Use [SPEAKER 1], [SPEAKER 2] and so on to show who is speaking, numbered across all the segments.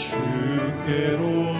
[SPEAKER 1] 주께로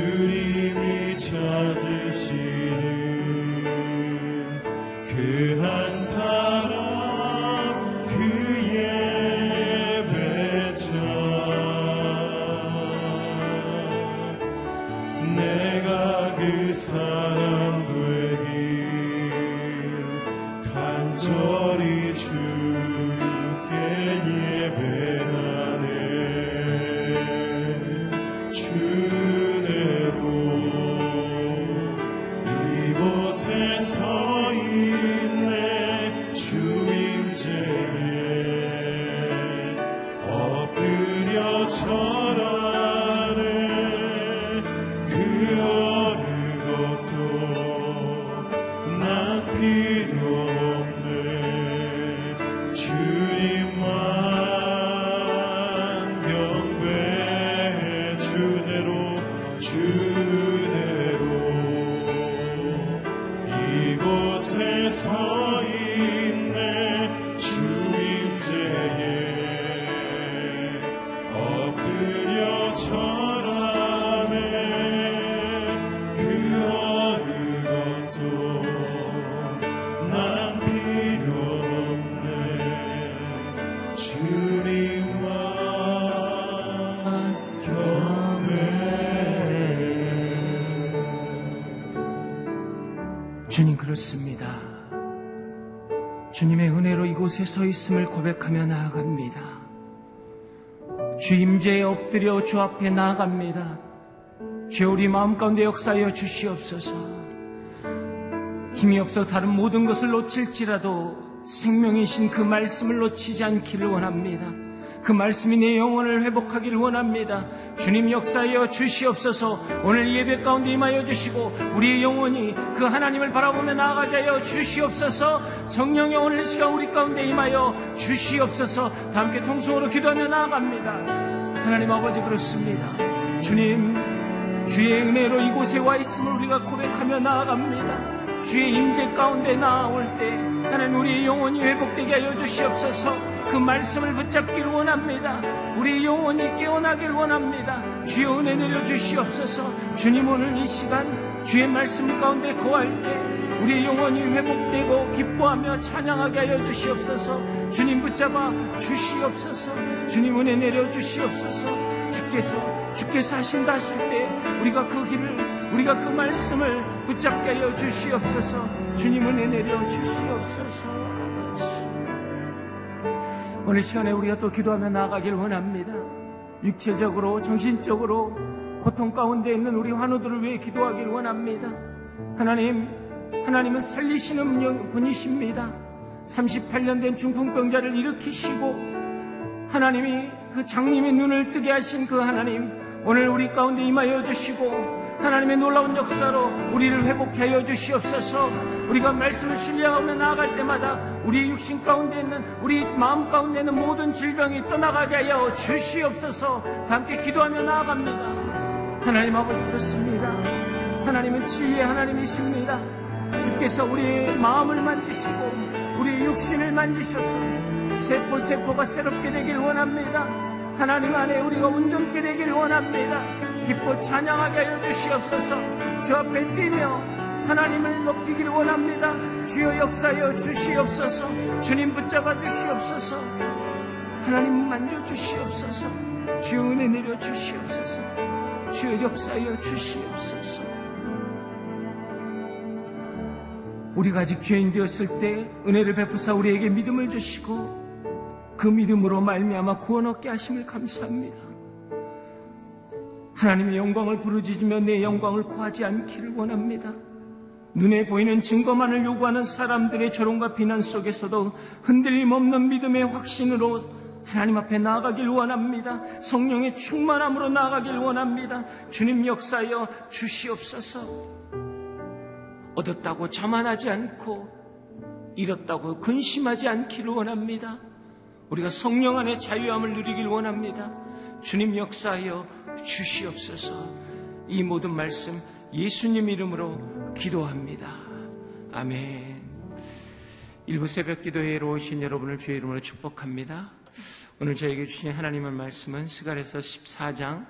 [SPEAKER 1] 렇습니다. 주님의 은혜로 이곳에 서 있음을 고백하며 나아갑니다. 주 임재에 엎드려 주 앞에 나아갑니다. 주 우리 마음 가운데 역사하여 주시옵소서. 힘이 없어 다른 모든 것을 놓칠지라도 생명이신 그 말씀을 놓치지 않기를 원합니다.
[SPEAKER 2] 그 말씀이 내 영혼을 회복하기를 원합니다. 주님 역사하여 주시옵소서 오늘 예배 가운데 임하여 주시고 우리의 영혼이 그 하나님을 바라보며 나아가게 하여 주시옵소서 성령의 오늘 이 시간 우리 가운데 임하여 주시옵소서 다 함께 통성으로 기도하며 나아갑니다. 하나님 아버지 그렇습니다. 주님 주의 은혜로 이곳에 와 있음을 우리가 고백하며 나아갑니다. 주의 임재 가운데 나아올 때 하나님 우리의 영혼이 회복되게 하여 주시옵소서 그 말씀을 붙잡기를 원합니다. 우리 영혼이 깨어나길 원합니다. 주의 은혜 내려 주시옵소서. 주님 오늘 이 시간 주의 말씀 가운데 거할 때 우리의 영혼이 회복되고 기뻐하며 찬양하게 하여 주시옵소서. 주님 붙잡아 주시옵소서. 주님 은혜 내려 주시옵소서. 주께서 주께서 하신다 하실 때 우리가 그 길을 우리가 그 말씀을 붙잡게 하여 주시옵소서. 주님 은혜 내려 주시옵소서 오늘 시간에 우리가 또 기도하며 나아가길 원합니다. 육체적으로 정신적으로 고통 가운데 있는 우리 환우들을 위해 기도하길 원합니다. 하나님 하나님은 살리시는 분이십니다. 38년 된 중풍병자를 일으키시고 하나님이 그 장님의 눈을 뜨게 하신 그 하나님 오늘 우리 가운데 임하여 주시고 하나님의 놀라운 역사로 우리를 회복해 하여 주시옵소서. 우리가 말씀을 신뢰하며 나아갈 때마다 우리 육신 가운데 있는 우리 마음 가운데 있는 모든 질병이 떠나가게 하여 주시옵소서. 다 함께 기도하며 나아갑니다. 하나님 아버지 그렇습니다. 하나님은 치유의 하나님이십니다. 주께서 우리의 마음을 만지시고 우리의 육신을 만지셔서 세포 세포가 새롭게 되길 원합니다. 하나님 안에 우리가 온전케 되길 원합니다. 기뻐 찬양하게 하여 주시옵소서. 주 앞에 뛰며 하나님을 높이길 원합니다. 주여 역사여 주시옵소서. 주님 붙잡아 주시옵소서. 하나님 만져 주시옵소서. 주여 은혜 내려 주시옵소서. 주여 역사여 주시옵소서. 우리가 아직 죄인 되었을 때 은혜를 베푸사 우리에게 믿음을 주시고 그 믿음으로 말미암아 구원 얻게 하심을 감사합니다. 하나님의 영광을 부르짖으며 내 영광을 구하지 않기를 원합니다. 눈에 보이는 증거만을 요구하는 사람들의 조롱과 비난 속에서도 흔들림 없는 믿음의 확신으로 하나님 앞에 나아가길 원합니다. 성령의 충만함으로 나아가길 원합니다. 주님 역사여 주시옵소서. 얻었다고 자만하지 않고 잃었다고 근심하지 않기를 원합니다. 우리가 성령 안에 자유함을 누리길 원합니다. 주님 역사하여 주시옵소서. 이 모든 말씀 예수님 이름으로 기도합니다. 아멘. 일부 새벽 기도회로 오신 여러분을 주의 이름으로 축복합니다. 오늘 저에게 주신 하나님의 말씀은 스가에서 14장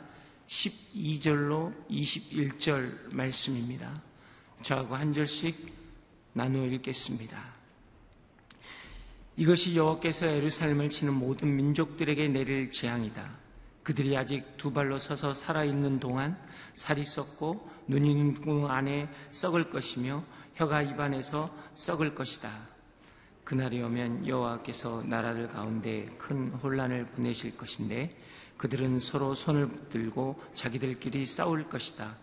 [SPEAKER 2] 12절로 21절 말씀입니다. 저하고 한 절씩 나누어 읽겠습니다. 이것이 여호와께서 에루살렘을 치는 모든 민족들에게 내릴 재앙이다. 그들이 아직 두 발로 서서 살아있는 동안 살이 썩고 눈이 눈 안에 썩을 것이며 혀가 입안에서 썩을 것이다. 그날이 오면 여호와께서 나라들 가운데 큰 혼란을 보내실 것인데 그들은 서로 손을 붙들고 자기들끼리 싸울 것이다.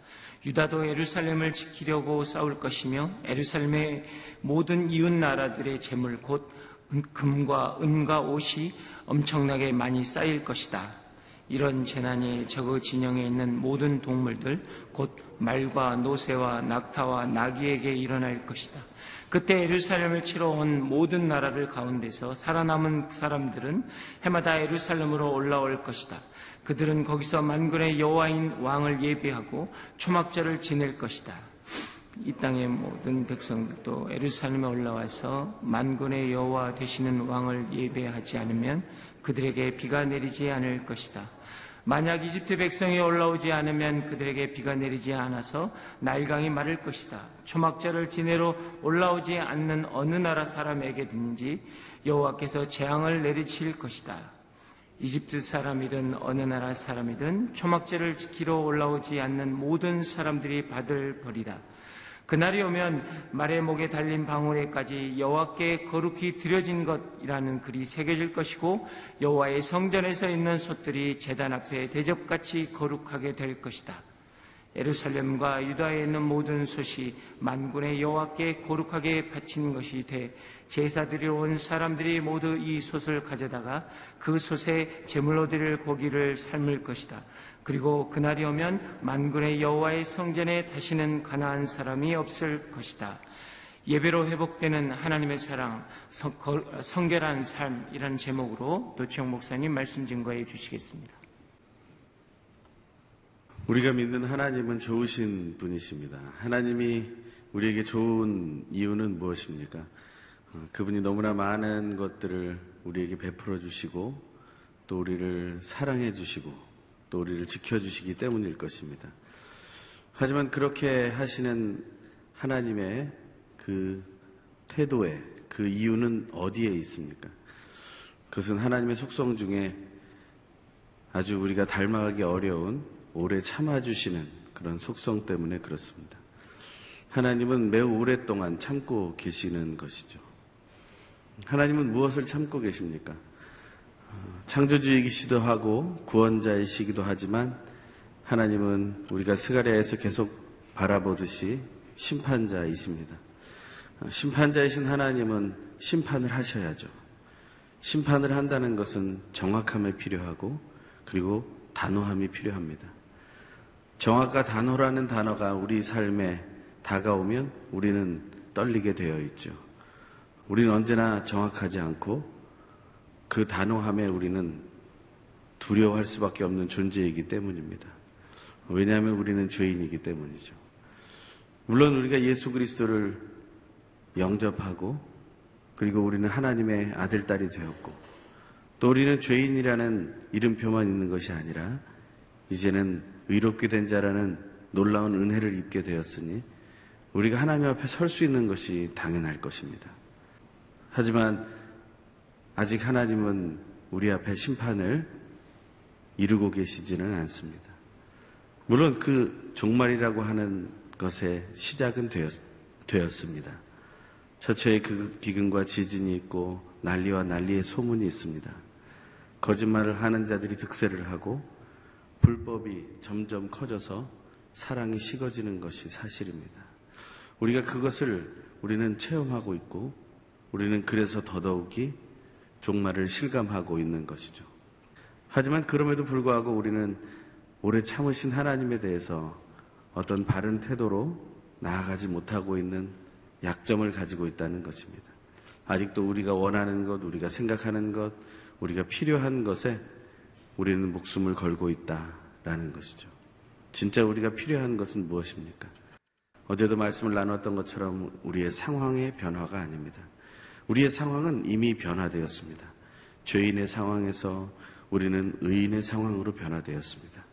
[SPEAKER 2] 유다도 에루살렘을 지키려고 싸울 것이며 에루살렘의 모든 이웃 나라들의 재물 곧 금과 은과 옷이 엄청나게 많이 쌓일 것이다. 이런 재난이 저그 진영에 있는 모든 동물들 곧 말과 노새와 낙타와 나귀에게 일어날 것이다. 그때 에루살렘을 치러 온 모든 나라들 가운데서 살아남은 사람들은 해마다 에루살렘으로 올라올 것이다. 그들은 거기서 만군의 여호와인 왕을 예배하고 초막절을 지낼 것이다. 이 땅의 모든 백성들도 에루살렘에 올라와서 만군의 여호와 되시는 왕을 예배하지 않으면 그들에게 비가 내리지 않을 것이다. 만약 이집트 백성이 올라오지 않으면 그들에게 비가 내리지 않아서 나일강이 마를 것이다. 초막절을 지내러 올라오지 않는 어느 나라 사람에게든지 여호와께서 재앙을 내리칠 것이다. 이집트 사람이든 어느 나라 사람이든 초막제를 지키러 올라오지 않는 모든 사람들이 받을 벌이다. 그날이 오면 말의 목에 달린 방울에까지 여호와께 거룩히 드려진 것이라는 글이 새겨질 것이고 여호와의 성전에서 있는 솥들이 제단 앞에 대접같이 거룩하게 될 것이다. 에루살렘과 유다에 있는 모든 솥이 만군의 여호와께 거룩하게 바친 것이 돼 제사드리러 온 사람들이 모두 이 솥을 가져다가 그 솥에 제물로 드릴 고기를 삶을 것이다. 그리고 그날이 오면 만군의 여호와의 성전에 다시는 가나안 사람이 없을 것이다. 예배로 회복되는 하나님의 사랑, 성, 거- 성결한 삶이라는 제목으로 노치영 목사님 말씀 증거해 주시겠습니다.
[SPEAKER 3] 우리가 믿는 하나님은 좋으신 분이십니다. 하나님이 우리에게 좋은 이유는 무엇입니까? 어, 그분이 너무나 많은 것들을 우리에게 베풀어 주시고 또 우리를 사랑해 주시고 또 우리를 지켜 주시기 때문일 것입니다. 하지만 그렇게 하시는 하나님의 그 태도에 그 이유는 어디에 있습니까? 그것은 하나님의 속성 중에 아주 우리가 닮아가기 어려운 오래 참아주시는 그런 속성 때문에 그렇습니다. 하나님은 매우 오랫동안 참고 계시는 것이죠. 하나님은 무엇을 참고 계십니까? 어, 창조주이시기도 하고 구원자이시기도 하지만 하나님은 우리가 스가랴에서 계속 바라보듯이 심판자이십니다. 어, 심판자이신 하나님은 심판을 하셔야죠. 심판을 한다는 것은 정확함이 필요하고 그리고 단호함이 필요합니다. 정확과 단호라는 단어가 우리 삶에 다가오면 우리는 떨리게 되어 있죠. 우리는 언제나 정확하지 않고 그 단호함에 우리는 두려워할 수밖에 없는 존재이기 때문입니다. 왜냐하면 우리는 죄인이기 때문이죠. 물론 우리가 예수 그리스도를 영접하고 그리고 우리는 하나님의 아들, 딸이 되었고 또 우리는 죄인이라는 이름표만 있는 것이 아니라 이제는 의롭게 된 자라는 놀라운 은혜를 입게 되었으니 우리가 하나님 앞에 설 수 있는 것이 당연할 것입니다. 하지만 아직 하나님은 우리 앞에 심판을 이루고 계시지는 않습니다. 물론 그 종말이라고 하는 것의 시작은 되었, 되었 습니다. 처처에 그 기근과 지진이 있고 난리와 난리의 소문이 있습니다. 거짓말을 하는 자들이 득세를 하고 불법이 점점 커져서 사랑이 식어지는 것이 사실입니다. 우리가 그것을 우리는 체험하고 있고 우리는 그래서 더더욱이 종말을 실감하고 있는 것이죠. 하지만 그럼에도 불구하고 우리는 오래 참으신 하나님에 대해서 어떤 바른 태도로 나아가지 못하고 있는 약점을 가지고 있다는 것입니다. 아직도 우리가 원하는 것, 우리가 생각하는 것, 우리가 필요한 것에 우리는 목숨을 걸고 있다라는 것이죠. 진짜 우리가 필요한 것은 무엇입니까? 어제도 말씀을 나눴던 것처럼 우리의 상황의 변화가 아닙니다. 우리의 상황은 이미 변화되었습니다. 죄인의 상황에서 우리는 의인의 상황으로 변화되었습니다.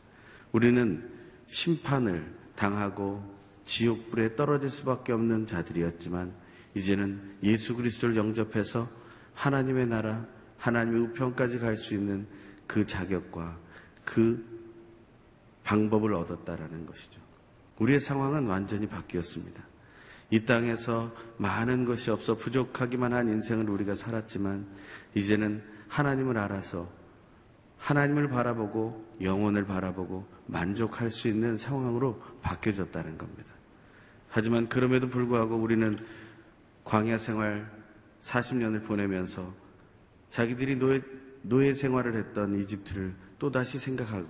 [SPEAKER 3] 우리는 심판을 당하고 지옥불에 떨어질 수밖에 없는 자들이었지만 이제는 예수 그리스도를 영접해서 하나님의 나라, 하나님의 우편까지 갈 수 있는 그 자격과 그 방법을 얻었다라는 것이죠. 우리의 상황은 완전히 바뀌었습니다. 이 땅에서 많은 것이 없어 부족하기만 한 인생을 우리가 살았지만 이제는 하나님을 알아서 하나님을 바라보고 영혼을 바라보고 만족할 수 있는 상황으로 바뀌어졌다는 겁니다. 하지만 그럼에도 불구하고 우리는 광야 생활 40년을 보내면서 자기들이 노예, 노예 생활을 했던 이집트를 또다시 생각하고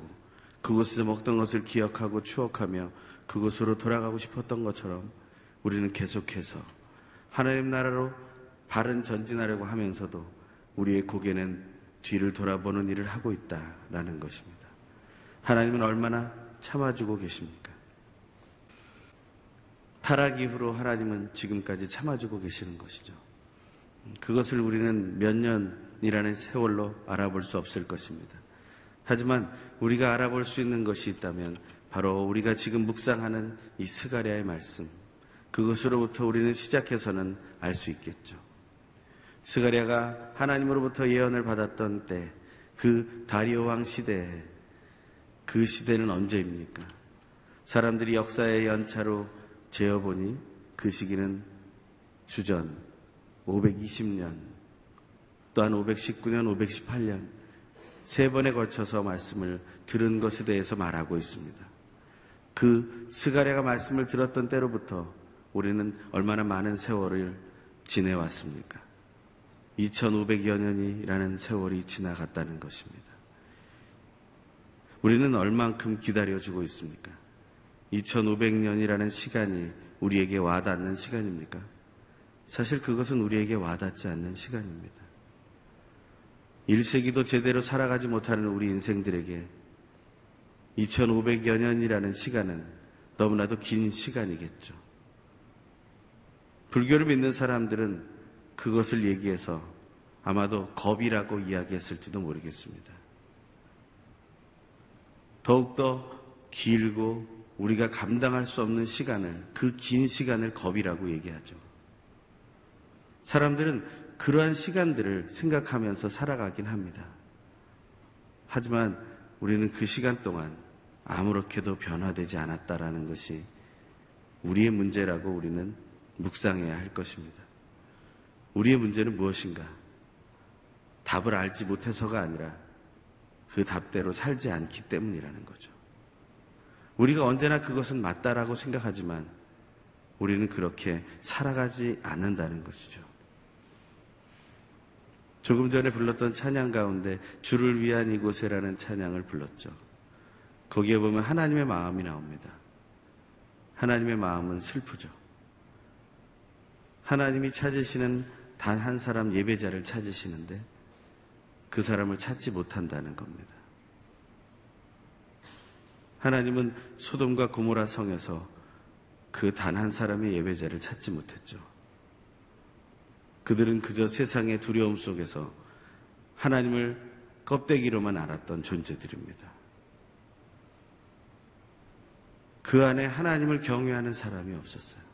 [SPEAKER 3] 그곳에서 먹던 것을 기억하고 추억하며 그곳으로 돌아가고 싶었던 것처럼 우리는 계속해서 하나님 나라로 바른 전진하려고 하면서도 우리의 고개는 뒤를 돌아보는 일을 하고 있다라는 것입니다. 하나님은 얼마나 참아주고 계십니까? 타락 이후로 하나님은 지금까지 참아주고 계시는 것이죠. 그것을 우리는 몇 년이라는 세월로 알아볼 수 없을 것입니다. 하지만 우리가 알아볼 수 있는 것이 있다면 바로 우리가 지금 묵상하는 이 스가랴의 말씀, 그것으로부터 우리는 시작해서는 알 수 있겠죠. 스가랴가 하나님으로부터 예언을 받았던 때, 그 다리오 왕 시대, 그 시대는 언제입니까? 사람들이 역사의 연차로 재어보니 그 시기는 주전 520년, 또한 519년, 518년, 세 번에 걸쳐서 말씀을 들은 것에 대해서 말하고 있습니다. 그 스가랴가 말씀을 들었던 때로부터 우리는 얼마나 많은 세월을 지내왔습니까? 2500여 년이라는 세월이 지나갔다는 것입니다. 우리는 얼만큼 기다려주고 있습니까? 2500년이라는 시간이 우리에게 와닿는 시간입니까? 사실 그것은 우리에게 와닿지 않는 시간입니다. 1세기도 제대로 살아가지 못하는 우리 인생들에게 2500여 년이라는 시간은 너무나도 긴 시간이겠죠. 불교를 믿는 사람들은 그것을 얘기해서 아마도 겁이라고 이야기했을지도 모르겠습니다. 더욱더 길고 우리가 감당할 수 없는 시간을, 그 긴 시간을 겁이라고 얘기하죠. 사람들은 그러한 시간들을 생각하면서 살아가긴 합니다. 하지만 우리는 그 시간 동안 아무렇게도 변화되지 않았다라는 것이 우리의 문제라고 우리는 묵상해야 할 것입니다. 우리의 문제는 무엇인가? 답을 알지 못해서가 아니라 그 답대로 살지 않기 때문이라는 거죠. 우리가 언제나 그것은 맞다라고 생각하지만 우리는 그렇게 살아가지 않는다는 것이죠. 조금 전에 불렀던 찬양 가운데 주를 위한 이곳에라는 찬양을 불렀죠. 거기에 보면 하나님의 마음이 나옵니다. 하나님의 마음은 슬프죠. 하나님이 찾으시는 단 한 사람 예배자를 찾으시는데 그 사람을 찾지 못한다는 겁니다. 하나님은 소돔과 고모라 성에서 그 단 한 사람의 예배자를 찾지 못했죠. 그들은 그저 세상의 두려움 속에서 하나님을 껍데기로만 알았던 존재들입니다. 그 안에 하나님을 경외하는 사람이 없었어요.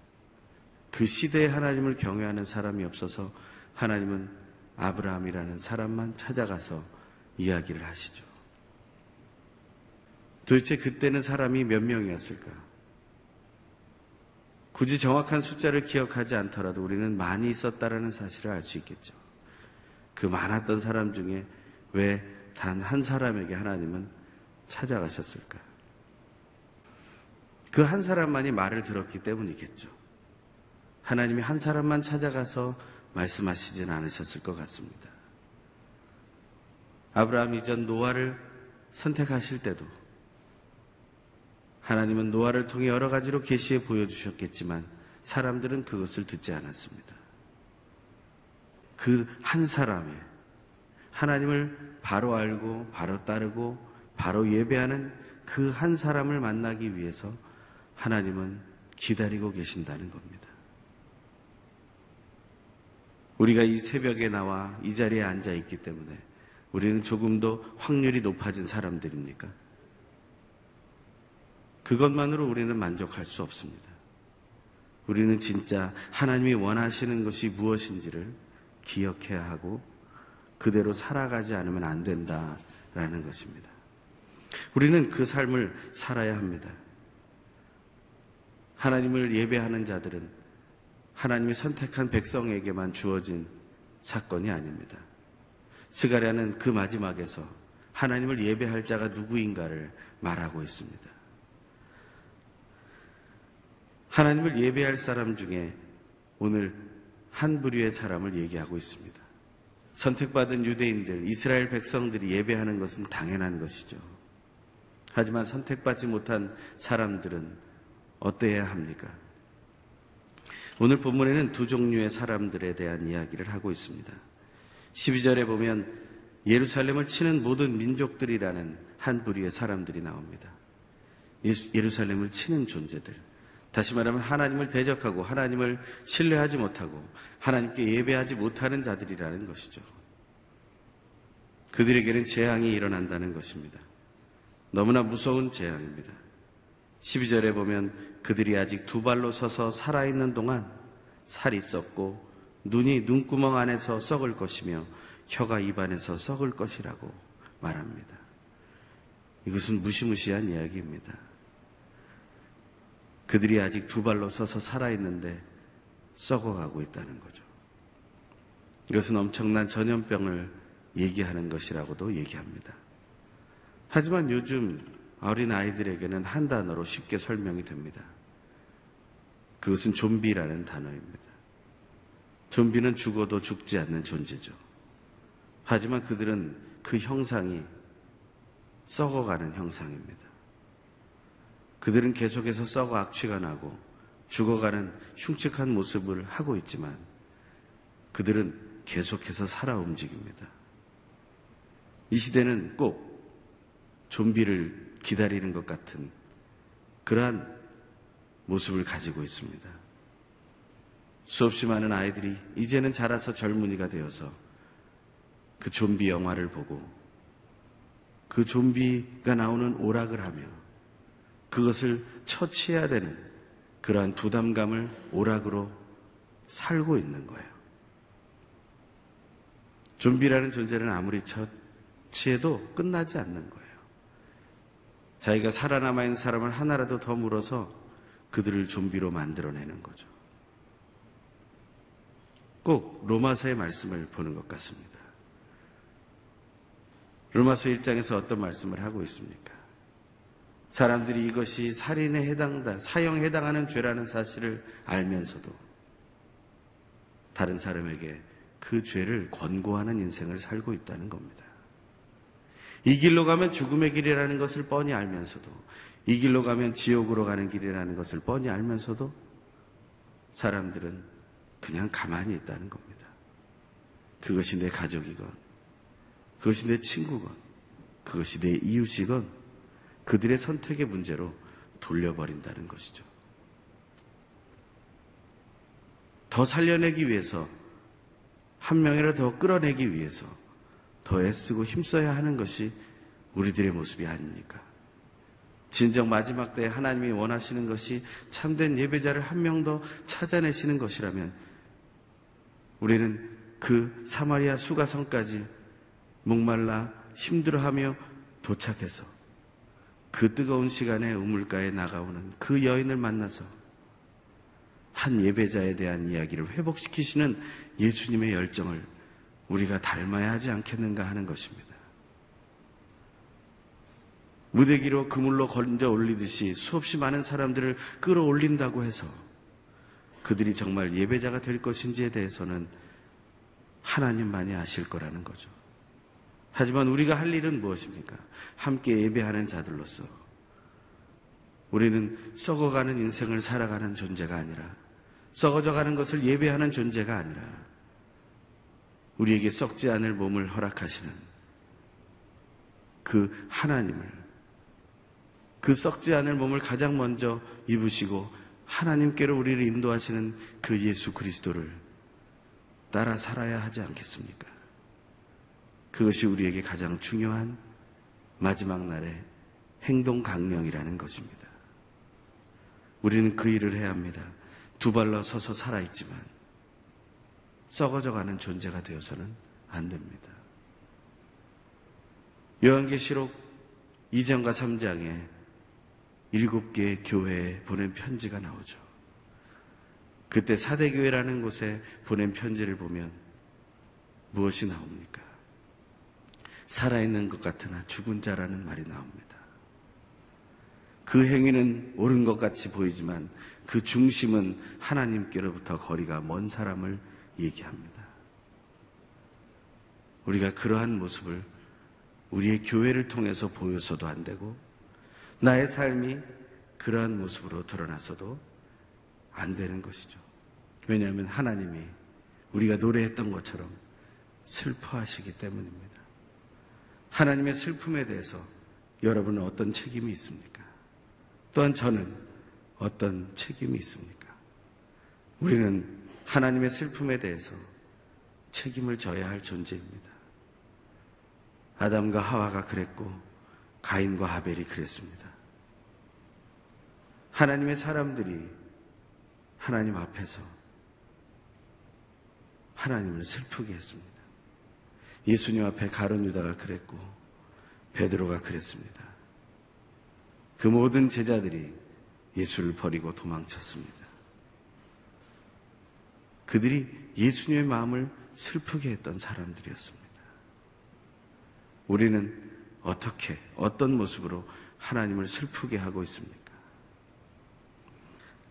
[SPEAKER 3] 그 시대에 하나님을 경외하는 사람이 없어서 하나님은 아브라함이라는 사람만 찾아가서 이야기를 하시죠. 도대체 그때는 사람이 몇 명이었을까? 굳이 정확한 숫자를 기억하지 않더라도 우리는 많이 있었다라는 사실을 알 수 있겠죠. 그 많았던 사람 중에 왜 단 한 사람에게 하나님은 찾아가셨을까? 그 한 사람만이 말을 들었기 때문이겠죠. 하나님이 한 사람만 찾아가서 말씀하시진 않으셨을 것 같습니다. 아브라함 이전 노아를 선택하실 때도 하나님은 노아를 통해 여러 가지로 계시해 보여주셨겠지만 사람들은 그것을 듣지 않았습니다. 그 한 사람의 하나님을 바로 알고 바로 따르고 바로 예배하는 그 한 사람을 만나기 위해서 하나님은 기다리고 계신다는 겁니다. 우리가 이 새벽에 나와 이 자리에 앉아 있기 때문에 우리는 조금 더 확률이 높아진 사람들입니까? 그것만으로 우리는 만족할 수 없습니다. 우리는 진짜 하나님이 원하시는 것이 무엇인지를 기억해야 하고 그대로 살아가지 않으면 안 된다라는 것입니다. 우리는 그 삶을 살아야 합니다. 하나님을 예배하는 자들은 하나님이 선택한 백성에게만 주어진 사건이 아닙니다. 스가랴는 그 마지막에서 하나님을 예배할 자가 누구인가를 말하고 있습니다. 하나님을 예배할 사람 중에 오늘 한 부류의 사람을 얘기하고 있습니다. 선택받은 유대인들, 이스라엘 백성들이 예배하는 것은 당연한 것이죠. 하지만 선택받지 못한 사람들은 어떠해야 합니까? 오늘 본문에는 두 종류의 사람들에 대한 이야기를 하고 있습니다. 12절에 보면 예루살렘을 치는 모든 민족들이라는 한 부류의 사람들이 나옵니다. 예루살렘을 치는 존재들. 다시 말하면 하나님을 대적하고 하나님을 신뢰하지 못하고 하나님께 예배하지 못하는 자들이라는 것이죠. 그들에게는 재앙이 일어난다는 것입니다. 너무나 무서운 재앙입니다. 12절에 보면 그들이 아직 두 발로 서서 살아있는 동안 살이 썩고 눈이 눈구멍 안에서 썩을 것이며 혀가 입안에서 썩을 것이라고 말합니다. 이것은 무시무시한 이야기입니다. 그들이 아직 두 발로 서서 살아있는데 썩어가고 있다는 거죠. 이것은 엄청난 전염병을 얘기하는 것이라고도 얘기합니다. 하지만 요즘 어린 아이들에게는 한 단어로 쉽게 설명이 됩니다. 그것은 좀비라는 단어입니다. 좀비는 죽어도 죽지 않는 존재죠. 하지만 그들은 그 형상이 썩어가는 형상입니다. 그들은 계속해서 썩어 악취가 나고 죽어가는 흉측한 모습을 하고 있지만 그들은 계속해서 살아 움직입니다. 이 시대는 꼭 좀비를 기다리는 것 같은 그러한 모습을 가지고 있습니다. 수없이 많은 아이들이 이제는 자라서 젊은이가 되어서 그 좀비 영화를 보고 그 좀비가 나오는 오락을 하며 그것을 처치해야 되는 그러한 부담감을 오락으로 살고 있는 거예요. 좀비라는 존재는 아무리 처치해도 끝나지 않는 거예요. 자기가 살아남아 있는 사람을 하나라도 더 물어서 그들을 좀비로 만들어내는 거죠. 꼭 로마서의 말씀을 보는 것 같습니다. 로마서 1장에서 어떤 말씀을 하고 있습니까? 사람들이 이것이 살인에 해당다, 사형에 해당하는 죄라는 사실을 알면서도 다른 사람에게 그 죄를 권고하는 인생을 살고 있다는 겁니다. 이 길로 가면 죽음의 길이라는 것을 뻔히 알면서도 이 길로 가면 지옥으로 가는 길이라는 것을 뻔히 알면서도 사람들은 그냥 가만히 있다는 겁니다. 그것이 내 가족이건, 그것이 내 친구건, 그것이 내 이웃이건, 그들의 선택의 문제로 돌려버린다는 것이죠. 더 살려내기 위해서, 한 명이라도 더 끌어내기 위해서 더 애쓰고 힘써야 하는 것이 우리들의 모습이 아닙니까? 진정 마지막 때에 하나님이 원하시는 것이 참된 예배자를 한 명 더 찾아내시는 것이라면 우리는 그 사마리아 수가성까지 목말라 힘들어하며 도착해서 그 뜨거운 시간에 우물가에 나가오는 그 여인을 만나서 한 예배자에 대한 이야기를 회복시키시는 예수님의 열정을 우리가 닮아야 하지 않겠는가 하는 것입니다. 무대기로 그물로 건져 올리듯이 수없이 많은 사람들을 끌어올린다고 해서 그들이 정말 예배자가 될 것인지에 대해서는 하나님만이 아실 거라는 거죠. 하지만 우리가 할 일은 무엇입니까? 함께 예배하는 자들로서 우리는 썩어가는 인생을 살아가는 존재가 아니라 썩어져 가는 것을 예배하는 존재가 아니라 우리에게 썩지 않을 몸을 허락하시는 그 하나님을 그 썩지 않을 몸을 가장 먼저 입으시고 하나님께로 우리를 인도하시는 그 예수 그리스도를 따라 살아야 하지 않겠습니까? 그것이 우리에게 가장 중요한 마지막 날의 행동 강령이라는 것입니다. 우리는 그 일을 해야 합니다. 두 발로 서서 살아있지만 썩어져 가는 존재가 되어서는 안 됩니다. 요한계시록 2장과 3장에 일곱 개의 교회에 보낸 편지가 나오죠. 그때 사대교회라는 곳에 보낸 편지를 보면 무엇이 나옵니까? 살아있는 것 같으나 죽은 자라는 말이 나옵니다. 그 행위는 옳은 것 같이 보이지만 그 중심은 하나님께로부터 거리가 먼 사람을 얘기합니다. 우리가 그러한 모습을 우리의 교회를 통해서 보여서도 안 되고 나의 삶이 그러한 모습으로 드러나서도 안 되는 것이죠. 왜냐하면 하나님이 우리가 노래했던 것처럼 슬퍼하시기 때문입니다. 하나님의 슬픔에 대해서 여러분은 어떤 책임이 있습니까? 또한 저는 어떤 책임이 있습니까? 우리는 하나님의 슬픔에 대해서 책임을 져야 할 존재입니다. 아담과 하와가 그랬고 가인과 하벨이 그랬습니다. 하나님의 사람들이 하나님 앞에서 하나님을 슬프게 했습니다. 예수님 앞에 가론 유다가 그랬고 베드로가 그랬습니다. 그 모든 제자들이 예수를 버리고 도망쳤습니다. 그들이 예수님의 마음을 슬프게 했던 사람들이었습니다. 우리는 어떻게 어떤 모습으로 하나님을 슬프게 하고 있습니까?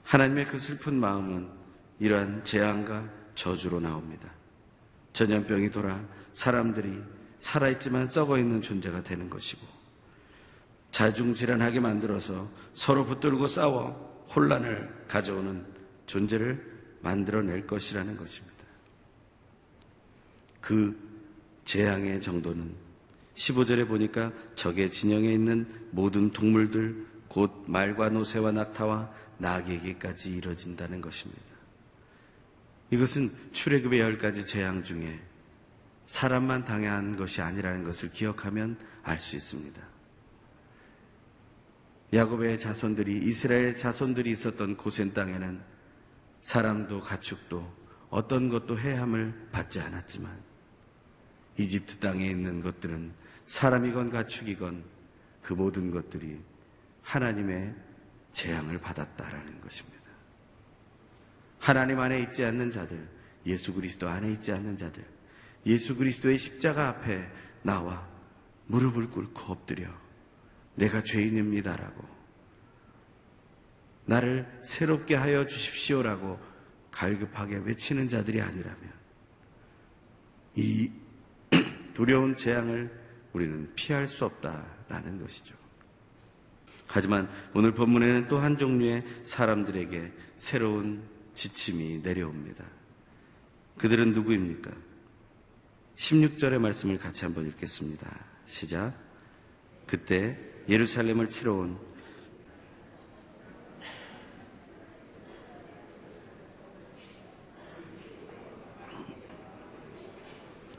[SPEAKER 3] 하나님의 그 슬픈 마음은 이러한 재앙과 저주로 나옵니다. 전염병이 돌아 사람들이 살아있지만 썩어 있는 존재가 되는 것이고 자중질환하게 만들어서 서로 붙들고 싸워 혼란을 가져오는 존재를 만들어낼 것이라는 것입니다. 그 재앙의 정도는 15절에 보니까 적의 진영에 있는 모든 동물들 곧 말과 노새와 낙타와 나에게까지 이뤄진다는 것입니다. 이것은 출애굽의 열 가지 재앙 중에 사람만 당한 것이 아니라는 것을 기억하면 알 수 있습니다. 야곱의 자손들이 이스라엘 자손들이 있었던 고센 땅에는 사람도 가축도 어떤 것도 해함을 받지 않았지만 이집트 땅에 있는 것들은 사람이건 가축이건 그 모든 것들이 하나님의 재앙을 받았다라는 것입니다. 하나님 안에 있지 않는 자들, 예수 그리스도 안에 있지 않는 자들, 예수 그리스도의 십자가 앞에 나와 무릎을 꿇고 엎드려 내가 죄인입니다라고 나를 새롭게 하여 주십시오라고 갈급하게 외치는 자들이 아니라면 이 두려운 재앙을 우리는 피할 수 없다라는 것이죠. 하지만 오늘 본문에는 또 한 종류의 사람들에게 새로운 지침이 내려옵니다. 그들은 누구입니까? 16절의 말씀을 같이 한번 읽겠습니다. 시작. 그때 예루살렘을 치러 온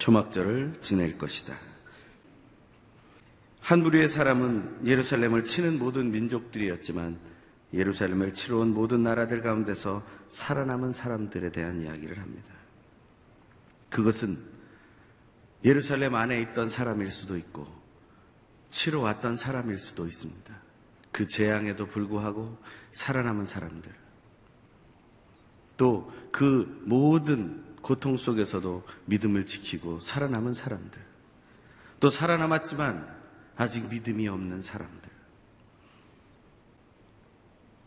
[SPEAKER 3] 초막절을 지낼 것이다. 한 부류의 사람은 예루살렘을 치는 모든 민족들이었지만 예루살렘을 치러 온 모든 나라들 가운데서 살아남은 사람들에 대한 이야기를 합니다. 그것은 예루살렘 안에 있던 사람일 수도 있고 치러 왔던 사람일 수도 있습니다. 그 재앙에도 불구하고 살아남은 사람들. 또 그 모든 고통 속에서도 믿음을 지키고 살아남은 사람들. 또 살아남았지만 아직 믿음이 없는 사람들.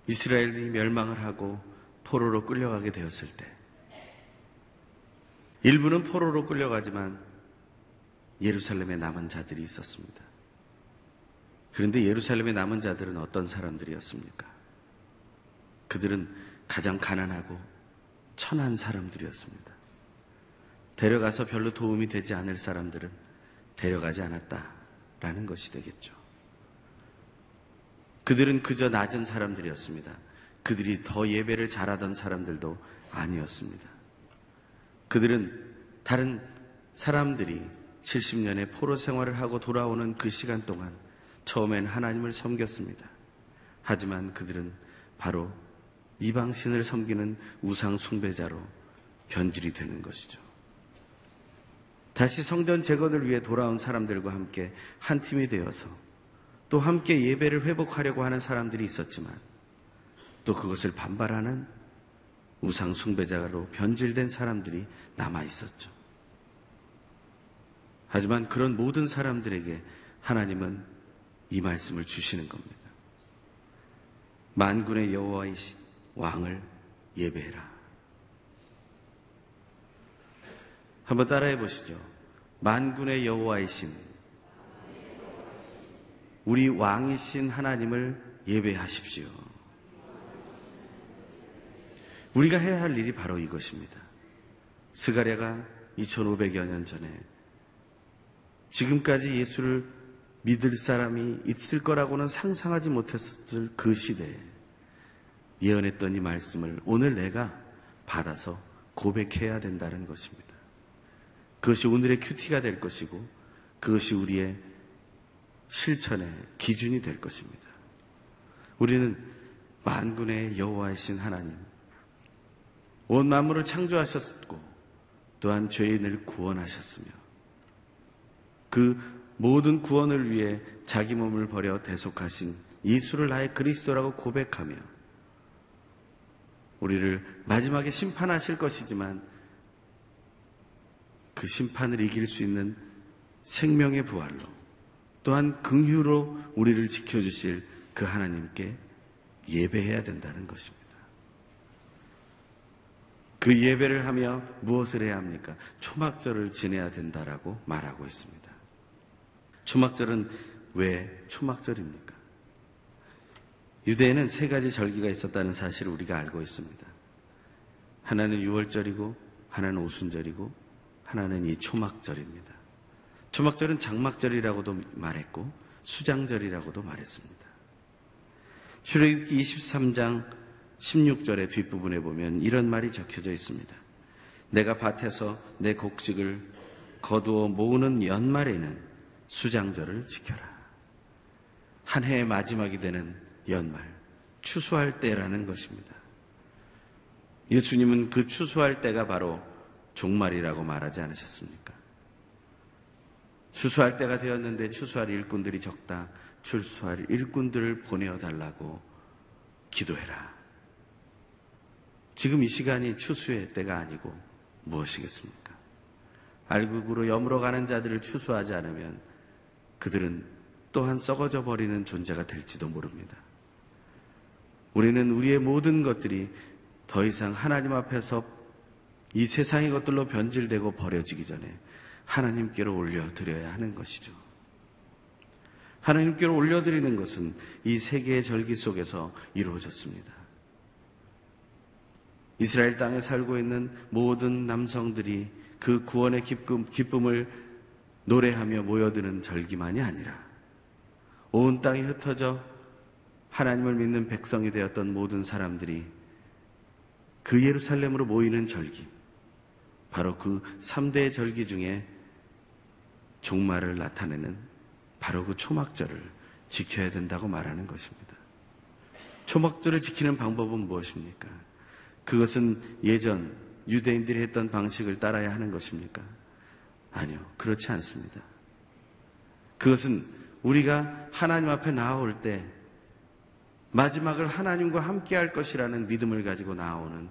[SPEAKER 3] 이스라엘이 멸망을 하고 포로로 끌려가게 되었을 때 일부는 포로로 끌려가지만 예루살렘에 남은 자들이 있었습니다. 그런데 예루살렘에 남은 자들은 어떤 사람들이었습니까? 그들은 가장 가난하고 천한 사람들이었습니다. 데려가서 별로 도움이 되지 않을 사람들은 데려가지 않았다라는 것이 되겠죠. 그들은 그저 낮은 사람들이었습니다. 그들이 더 예배를 잘하던 사람들도 아니었습니다. 그들은 다른 사람들이 70년의 포로 생활을 하고 돌아오는 그 시간 동안 처음엔 하나님을 섬겼습니다. 하지만 그들은 바로 이방신을 섬기는 우상 숭배자로 변질이 되는 것이죠. 다시 성전 재건을 위해 돌아온 사람들과 함께 한 팀이 되어서 또 함께 예배를 회복하려고 하는 사람들이 있었지만 또 그것을 반발하는 우상 숭배자로 변질된 사람들이 남아 있었죠. 하지만 그런 모든 사람들에게 하나님은 이 말씀을 주시는 겁니다. 만군의 여호와이신 왕을 예배해라. 한번 따라해 보시죠. 만군의 여호와이신 우리 왕이신 하나님을 예배하십시오. 우리가 해야 할 일이 바로 이것입니다. 스가랴가 2500여 년 전에 지금까지 예수를 믿을 사람이 있을 거라고는 상상하지 못했을 그 시대에 예언했던 이 말씀을 오늘 내가 받아서 고백해야 된다는 것입니다. 그것이 오늘의 큐티가 될 것이고 그것이 우리의 실천의 기준이 될 것입니다. 우리는 만군의 여호와이신 하나님, 온 만물을 창조하셨고 또한 죄인을 구원하셨으며 그 모든 구원을 위해 자기 몸을 버려 대속하신 예수를 나의 그리스도라고 고백하며 우리를 마지막에 심판하실 것이지만 그 심판을 이길 수 있는 생명의 부활로 또한 긍휼로 우리를 지켜 주실 그 하나님께 예배해야 된다는 것입니다. 그 예배를 하며 무엇을 해야 합니까? 초막절을 지내야 된다라고 말하고 있습니다. 초막절은 왜 초막절입니까? 유대에는 세 가지 절기가 있었다는 사실을 우리가 알고 있습니다. 하나는 유월절이고, 하나는 오순절이고, 하나는 이 초막절입니다. 초막절은 장막절이라고도 말했고, 수장절이라고도 말했습니다. 출애굽기 23장 16절의 뒷부분에 보면 이런 말이 적혀져 있습니다. 내가 밭에서 내 곡식을 거두어 모으는 연말에는 수장절을 지켜라. 한 해의 마지막이 되는 연말, 추수할 때라는 것입니다. 예수님은 그 추수할 때가 바로 종말이라고 말하지 않으셨습니까? 추수할 때가 되었는데 추수할 일꾼들이 적다. 출수할 일꾼들을 보내어 달라고 기도해라. 지금 이 시간이 추수의 때가 아니고 무엇이겠습니까? 알국으로 여물어 가는 자들을 추수하지 않으면 그들은 또한 썩어져 버리는 존재가 될지도 모릅니다. 우리는 우리의 모든 것들이 더 이상 하나님 앞에서 이 세상의 것들로 변질되고 버려지기 전에 하나님께로 올려드려야 하는 것이죠. 하나님께로 올려드리는 것은 이 세계의 절기 속에서 이루어졌습니다. 이스라엘 땅에 살고 있는 모든 남성들이 그 구원의 기쁨, 기쁨을 노래하며 모여드는 절기만이 아니라 온 땅이 흩어져 하나님을 믿는 백성이 되었던 모든 사람들이 그 예루살렘으로 모이는 절기, 바로 그 3대 절기 중에 종말을 나타내는 바로 그 초막절을 지켜야 된다고 말하는 것입니다. 초막절을 지키는 방법은 무엇입니까? 그것은 예전 유대인들이 했던 방식을 따라야 하는 것입니까? 아니요, 그렇지 않습니다. 그것은 우리가 하나님 앞에 나아올 때 마지막을 하나님과 함께 할 것이라는 믿음을 가지고 나오는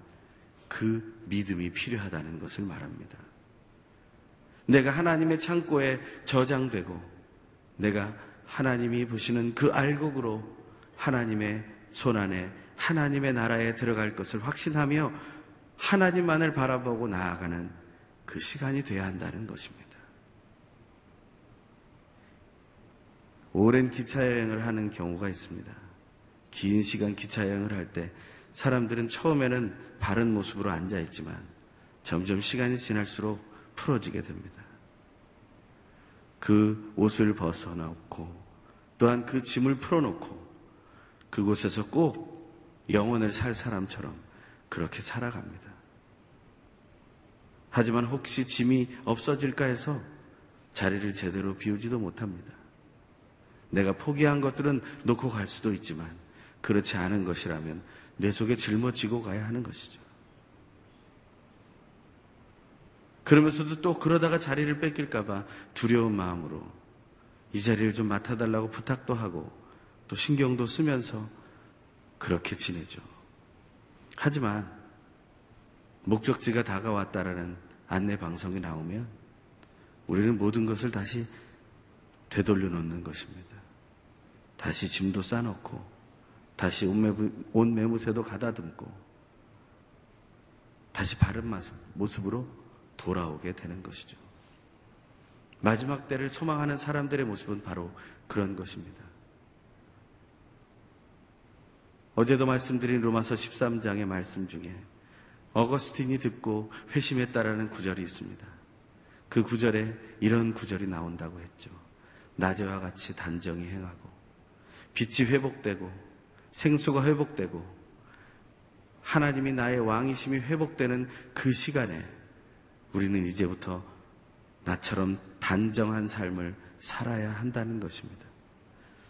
[SPEAKER 3] 그 믿음이 필요하다는 것을 말합니다. 내가 하나님의 창고에 저장되고 내가 하나님이 보시는 그 알곡으로 하나님의 손안에 하나님의 나라에 들어갈 것을 확신하며 하나님만을 바라보고 나아가는 그 시간이 돼야 한다는 것입니다. 오랜 기차 여행을 하는 경우가 있습니다. 긴 시간 기차 여행을 할 때 사람들은 처음에는 바른 모습으로 앉아 있지만 점점 시간이 지날수록 풀어지게 됩니다. 그 옷을 벗어놓고 또한 그 짐을 풀어놓고 그곳에서 꼭 영혼을 살 사람처럼 그렇게 살아갑니다. 하지만 혹시 짐이 없어질까 해서 자리를 제대로 비우지도 못합니다. 내가 포기한 것들은 놓고 갈 수도 있지만 그렇지 않은 것이라면 내 속에 짊어지고 가야 하는 것이죠. 그러면서도 또 그러다가 자리를 뺏길까봐 두려운 마음으로 이 자리를 좀 맡아달라고 부탁도 하고 또 신경도 쓰면서 그렇게 지내죠. 하지만 목적지가 다가왔다라는 안내 방송이 나오면 우리는 모든 것을 다시 되돌려 놓는 것입니다. 다시 짐도 싸놓고 다시 옷 매무새도 가다듬고 다시 바른 모습으로 돌아오게 되는 것이죠. 마지막 때를 소망하는 사람들의 모습은 바로 그런 것입니다. 어제도 말씀드린 로마서 13장의 말씀 중에 어거스틴이 듣고 회심했다라는 구절이 있습니다. 그 구절에 이런 구절이 나온다고 했죠. 낮에와 같이 단정히 행하고 빛이 회복되고 생수가 회복되고 하나님이 나의 왕이심이 회복되는 그 시간에 우리는 이제부터 나처럼 단정한 삶을 살아야 한다는 것입니다.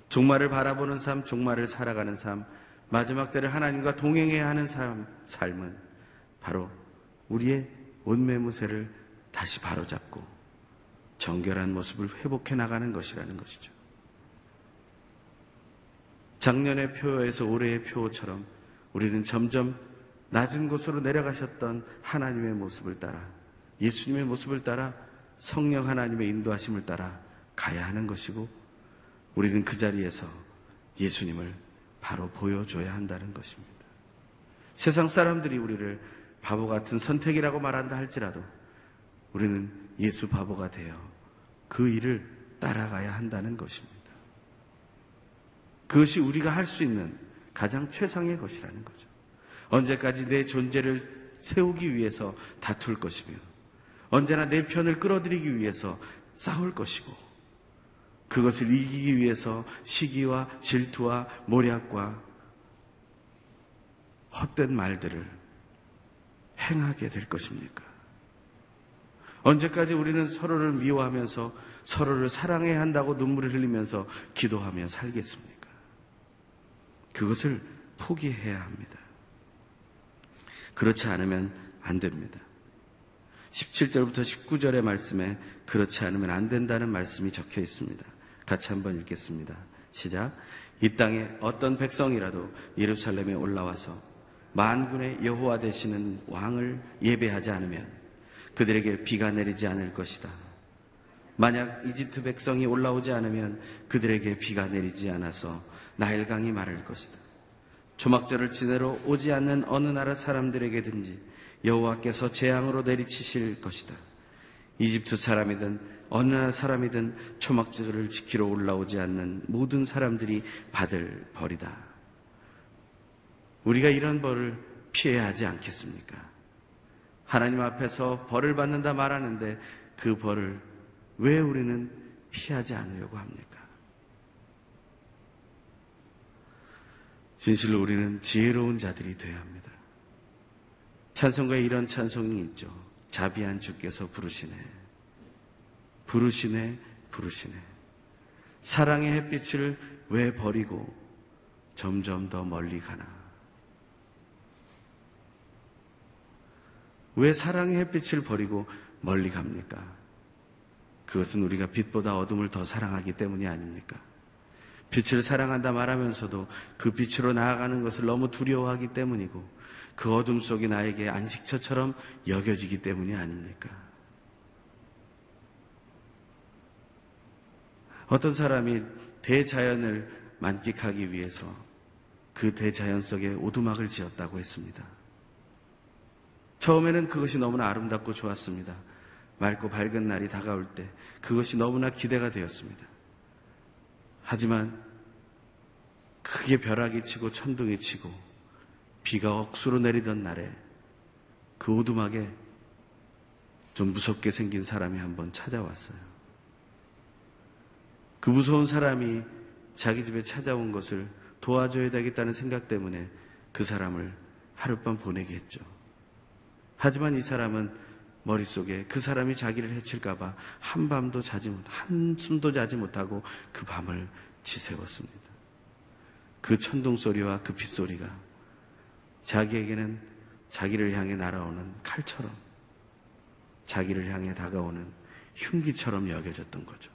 [SPEAKER 3] 종말을 바라보는 삶, 종말을 살아가는 삶, 마지막 때를 하나님과 동행해야 하는 삶, 삶은 바로 우리의 온매무새를 다시 바로잡고 정결한 모습을 회복해 나가는 것이라는 것이죠. 작년의 표에서 올해의 표처럼 우리는 점점 낮은 곳으로 내려가셨던 하나님의 모습을 따라 예수님의 모습을 따라 성령 하나님의 인도하심을 따라 가야 하는 것이고 우리는 그 자리에서 예수님을 바로 보여줘야 한다는 것입니다. 세상 사람들이 우리를 바보 같은 선택이라고 말한다 할지라도 우리는 예수 바보가 되어 그 일을 따라가야 한다는 것입니다. 그것이 우리가 할 수 있는 가장 최상의 것이라는 거죠. 언제까지 내 존재를 세우기 위해서 다툴 것이며 언제나 내 편을 끌어들이기 위해서 싸울 것이고 그것을 이기기 위해서 시기와 질투와 모략과 헛된 말들을 행하게 될 것입니까? 언제까지 우리는 서로를 미워하면서 서로를 사랑해야 한다고 눈물을 흘리면서 기도하며 살겠습니까? 그것을 포기해야 합니다. 그렇지 않으면 안 됩니다. 17절부터 19절의 말씀에 그렇지 않으면 안 된다는 말씀이 적혀 있습니다. 같이 한번 읽겠습니다. 시작. 이 땅에 어떤 백성이라도 예루살렘에 올라와서 만군의 여호와 되시는 왕을 예배하지 않으면 그들에게 비가 내리지 않을 것이다. 만약 이집트 백성이 올라오지 않으면 그들에게 비가 내리지 않아서 나일강이 마를 것이다. 조막절을 지내러 오지 않는 어느 나라 사람들에게든지 여호와께서 재앙으로 내리치실 것이다. 이집트 사람이든 어느 나라 사람이든 초막절을 지키러 올라오지 않는 모든 사람들이 받을 벌이다. 우리가 이런 벌을 피해야 하지 않겠습니까? 하나님 앞에서 벌을 받는다 말하는데 그 벌을 왜 우리는 피하지 않으려고 합니까? 진실로 우리는 지혜로운 자들이 되어야 합니다. 찬송가에 이런 찬송이 있죠. 자비한 주께서 부르시네. 부르시네, 부르시네. 사랑의 햇빛을 왜 버리고 점점 더 멀리 가나. 왜 사랑의 햇빛을 버리고 멀리 갑니까? 그것은 우리가 빛보다 어둠을 더 사랑하기 때문이 아닙니까? 빛을 사랑한다 말하면서도 그 빛으로 나아가는 것을 너무 두려워하기 때문이고 그 어둠 속이 나에게 안식처처럼 여겨지기 때문이 아닙니까? 어떤 사람이 대자연을 만끽하기 위해서 그 대자연 속에 오두막을 지었다고 했습니다. 처음에는 그것이 너무나 아름답고 좋았습니다. 맑고 밝은 날이 다가올 때 그것이 너무나 기대가 되었습니다. 하지만 크게 벼락이 치고 천둥이 치고 비가 억수로 내리던 날에 그 오두막에 좀 무섭게 생긴 사람이 한번 찾아왔어요. 그 무서운 사람이 자기 집에 찾아온 것을 도와줘야 되겠다는 생각 때문에 그 사람을 하룻밤 보내게 했죠. 하지만 이 사람은 머릿속에 그 사람이 자기를 해칠까봐 한밤도 자지 못, 한숨도 자지 못하고 그 밤을 지새웠습니다. 그 천둥 소리와 그 빗소리가 자기에게는 자기를 향해 날아오는 칼처럼 자기를 향해 다가오는 흉기처럼 여겨졌던 거죠.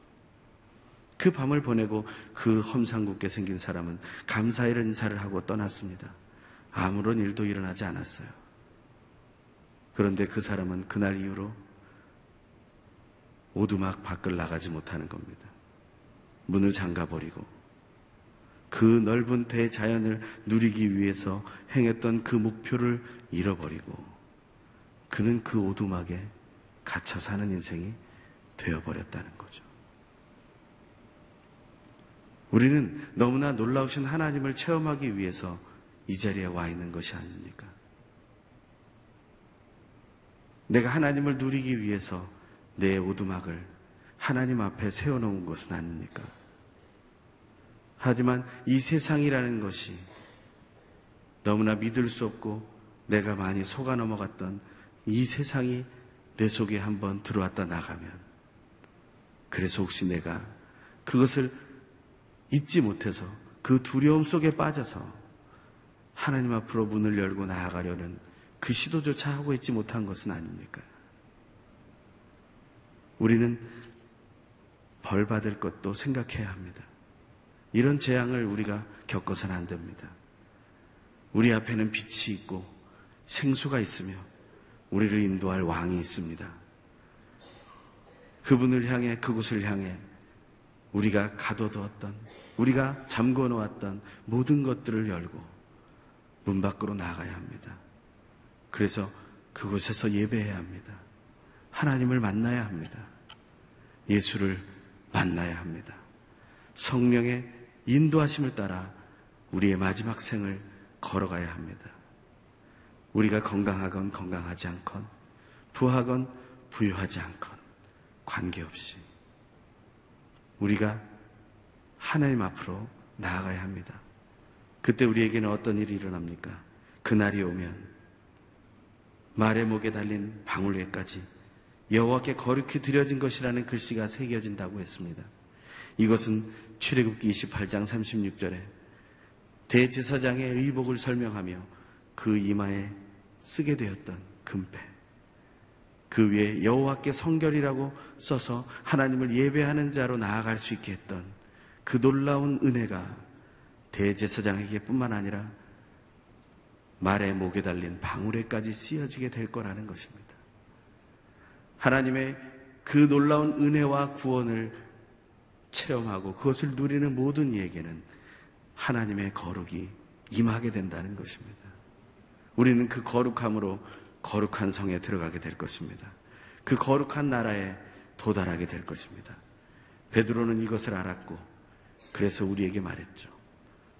[SPEAKER 3] 그 밤을 보내고 그 험상궂게 생긴 사람은 감사의 인사를 하고 떠났습니다. 아무런 일도 일어나지 않았어요. 그런데 그 사람은 그날 이후로 오두막 밖을 나가지 못하는 겁니다. 문을 잠가버리고 그 넓은 대자연을 누리기 위해서 행했던 그 목표를 잃어버리고 그는 그 오두막에 갇혀 사는 인생이 되어버렸다는 거죠. 우리는 너무나 놀라우신 하나님을 체험하기 위해서 이 자리에 와 있는 것이 아닙니까? 내가 하나님을 누리기 위해서 내 오두막을 하나님 앞에 세워놓은 것은 아닙니까? 하지만 이 세상이라는 것이 너무나 믿을 수 없고 내가 많이 속아 넘어갔던 이 세상이 내 속에 한번 들어왔다 나가면 그래서 혹시 내가 그것을 잊지 못해서 그 두려움 속에 빠져서 하나님 앞으로 문을 열고 나아가려는 그 시도조차 하고 있지 못한 것은 아닙니까? 우리는 벌 받을 것도 생각해야 합니다. 이런 재앙을 우리가 겪어서는 안 됩니다. 우리 앞에는 빛이 있고 생수가 있으며 우리를 인도할 왕이 있습니다. 그분을 향해 그곳을 향해 우리가 가둬두었던, 우리가 잠궈 놓았던 모든 것들을 열고 문 밖으로 나가야 합니다. 그래서 그곳에서 예배해야 합니다. 하나님을 만나야 합니다. 예수를 만나야 합니다. 성령의 인도하심을 따라 우리의 마지막 생을 걸어가야 합니다. 우리가 건강하건 건강하지 않건, 부하건 부유하지 않건, 관계없이 우리가 하나님 앞으로 나아가야 합니다. 그때 우리에게는 어떤 일이 일어납니까? 그날이 오면 말의 목에 달린 방울개까지 여호와께 거룩히 드려진 것이라는 글씨가 새겨진다고 했습니다. 이것은 출애굽기 28장 36절에 대제사장의 의복을 설명하며 그 이마에 쓰게 되었던 금패. 그 위에 여호와께 성결이라고 써서 하나님을 예배하는 자로 나아갈 수 있게 했던 그 놀라운 은혜가 대제사장에게뿐만 아니라 말의 목에 달린 방울에까지 씌어지게 될 거라는 것입니다. 하나님의 그 놀라운 은혜와 구원을 체험하고 그것을 누리는 모든 이에게는 하나님의 거룩이 임하게 된다는 것입니다. 우리는 그 거룩함으로 거룩한 성에 들어가게 될 것입니다. 그 거룩한 나라에 도달하게 될 것입니다. 베드로는 이것을 알았고 그래서 우리에게 말했죠.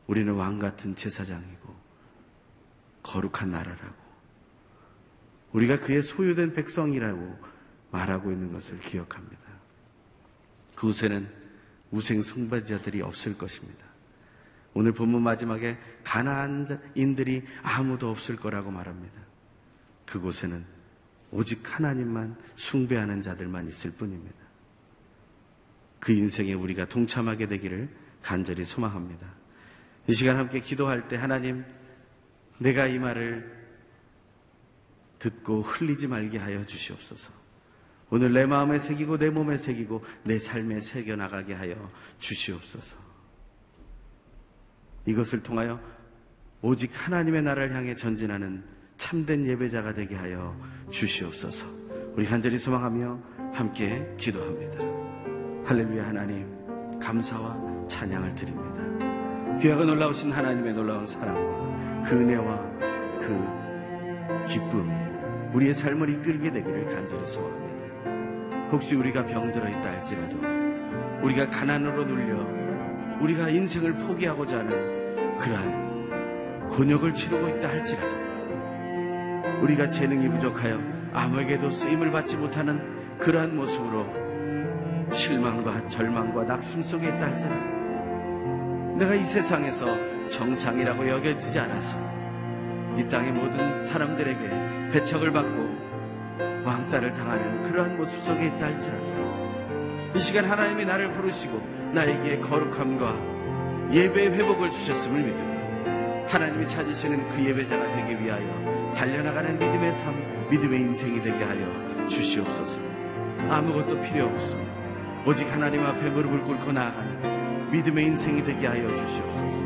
[SPEAKER 3] 우리는 왕 같은 제사장이고 거룩한 나라라고 우리가 그의 소유된 백성이라고 말하고 있는 것을 기억합니다. 그곳에는 우생 숭배자들이 없을 것입니다. 오늘 본문 마지막에 가나안인들이 아무도 없을 거라고 말합니다. 그곳에는 오직 하나님만 숭배하는 자들만 있을 뿐입니다. 그 인생에 우리가 동참하게 되기를 간절히 소망합니다. 이 시간 함께 기도할 때 하나님, 내가 이 말을 듣고 흘리지 말게 하여 주시옵소서. 오늘 내 마음에 새기고 내 몸에 새기고 내 삶에 새겨 나가게 하여 주시옵소서. 이것을 통하여 오직 하나님의 나라를 향해 전진하는 참된 예배자가 되게 하여 주시옵소서. 우리 간절히 소망하며 함께 기도합니다. 할렐루야 하나님 감사와 찬양을 드립니다. 귀하고 놀라우신 하나님의 놀라운 사랑과 그 은혜와 그 기쁨이 우리의 삶을 이끌게 되기를 간절히 소망합니다. 혹시 우리가 병들어 있다 할지라도 우리가 가난으로 눌려 우리가 인생을 포기하고자 하는 그러한 곤욕을 치르고 있다 할지라도 우리가 재능이 부족하여 아무에게도 쓰임을 받지 못하는 그러한 모습으로 실망과 절망과 낙심 속에 있다 할지라도 내가 이 세상에서 정상이라고 여겨지지 않아서 이 땅의 모든 사람들에게 배척을 받고 왕따를 당하는 그러한 모습 속에 있다 할지라도 이 시간 하나님이 나를 부르시고 나에게 거룩함과 예배의 회복을 주셨음을 믿으며 하나님이 찾으시는 그 예배자가 되기 위하여 달려나가는 믿음의 삶, 믿음의 인생이 되게 하여 주시옵소서. 아무것도 필요 없으며 오직 하나님 앞에 무릎을 꿇고 나아가는 믿음의 인생이 되게 하여 주시옵소서.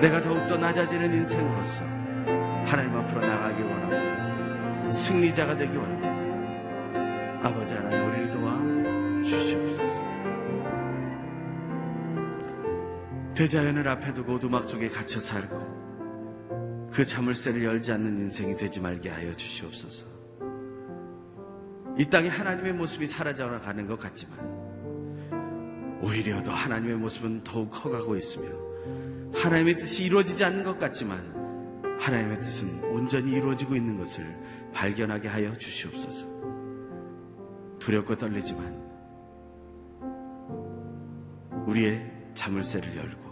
[SPEAKER 3] 내가 더욱더 낮아지는 인생으로서 하나님 앞으로 나가길 원합니다. 승리자가 되기 원합니다. 아버지 하나님 우리를 도와 주시옵소서. 대자연을 앞에 두고 오두막 속에 갇혀 살고 그 자물쇠를 열지 않는 인생이 되지 말게 하여 주시옵소서. 이 땅에 하나님의 모습이 사라져가는 것 같지만 오히려 더 하나님의 모습은 더욱 커가고 있으며 하나님의 뜻이 이루어지지 않는 것 같지만 하나님의 뜻은 온전히 이루어지고 있는 것을 발견하게 하여 주시옵소서. 두렵고 떨리지만 우리의 자물쇠를 열고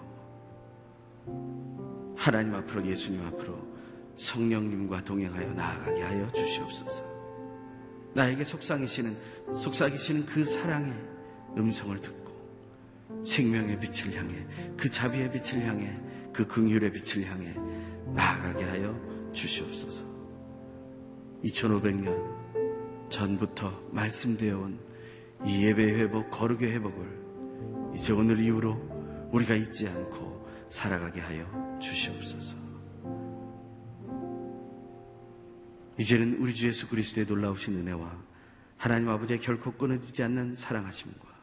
[SPEAKER 3] 하나님 앞으로 예수님 앞으로 성령님과 동행하여 나아가게 하여 주시옵소서. 나에게 속상이시는 속삭이시는 그 사랑의 음성을 듣고 생명의 빛을 향해 그 자비의 빛을 향해 그 긍휼의 빛을 향해 나아가게 하여 주시옵소서. 2500년 전부터 말씀되어 온 이 예배의 회복, 거룩의 회복을 이제 오늘 이후로 우리가 잊지 않고 살아가게 하여 주시옵소서. 이제는 우리 주 예수 그리스도의 놀라우신 은혜와 하나님 아버지의 결코 끊어지지 않는 사랑하심과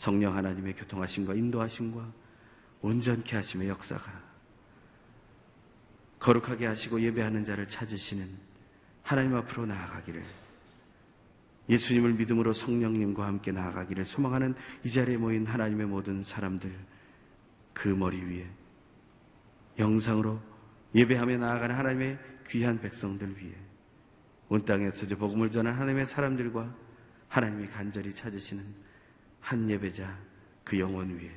[SPEAKER 3] 성령 하나님의 교통하심과 인도하심과 온전케 하심의 역사가 거룩하게 하시고 예배하는 자를 찾으시는 하나님 앞으로 나아가기를 예수님을 믿음으로 성령님과 함께 나아가기를 소망하는 이 자리에 모인 하나님의 모든 사람들 그 머리 위에 영상으로 예배하며 나아가는 하나님의 귀한 백성들 위해 온 땅에서 저 복음을 전한 하나님의 사람들과 하나님이 간절히 찾으시는 한 예배자 그 영혼 위에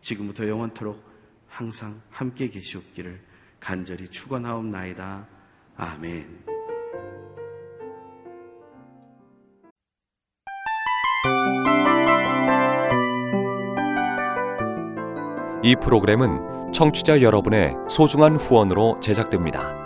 [SPEAKER 3] 지금부터 영원토록 항상 함께 계시옵기를 간절히 축원하옵나이다. 아멘.
[SPEAKER 4] 이 프로그램은 청취자 여러분의 소중한 후원으로 제작됩니다.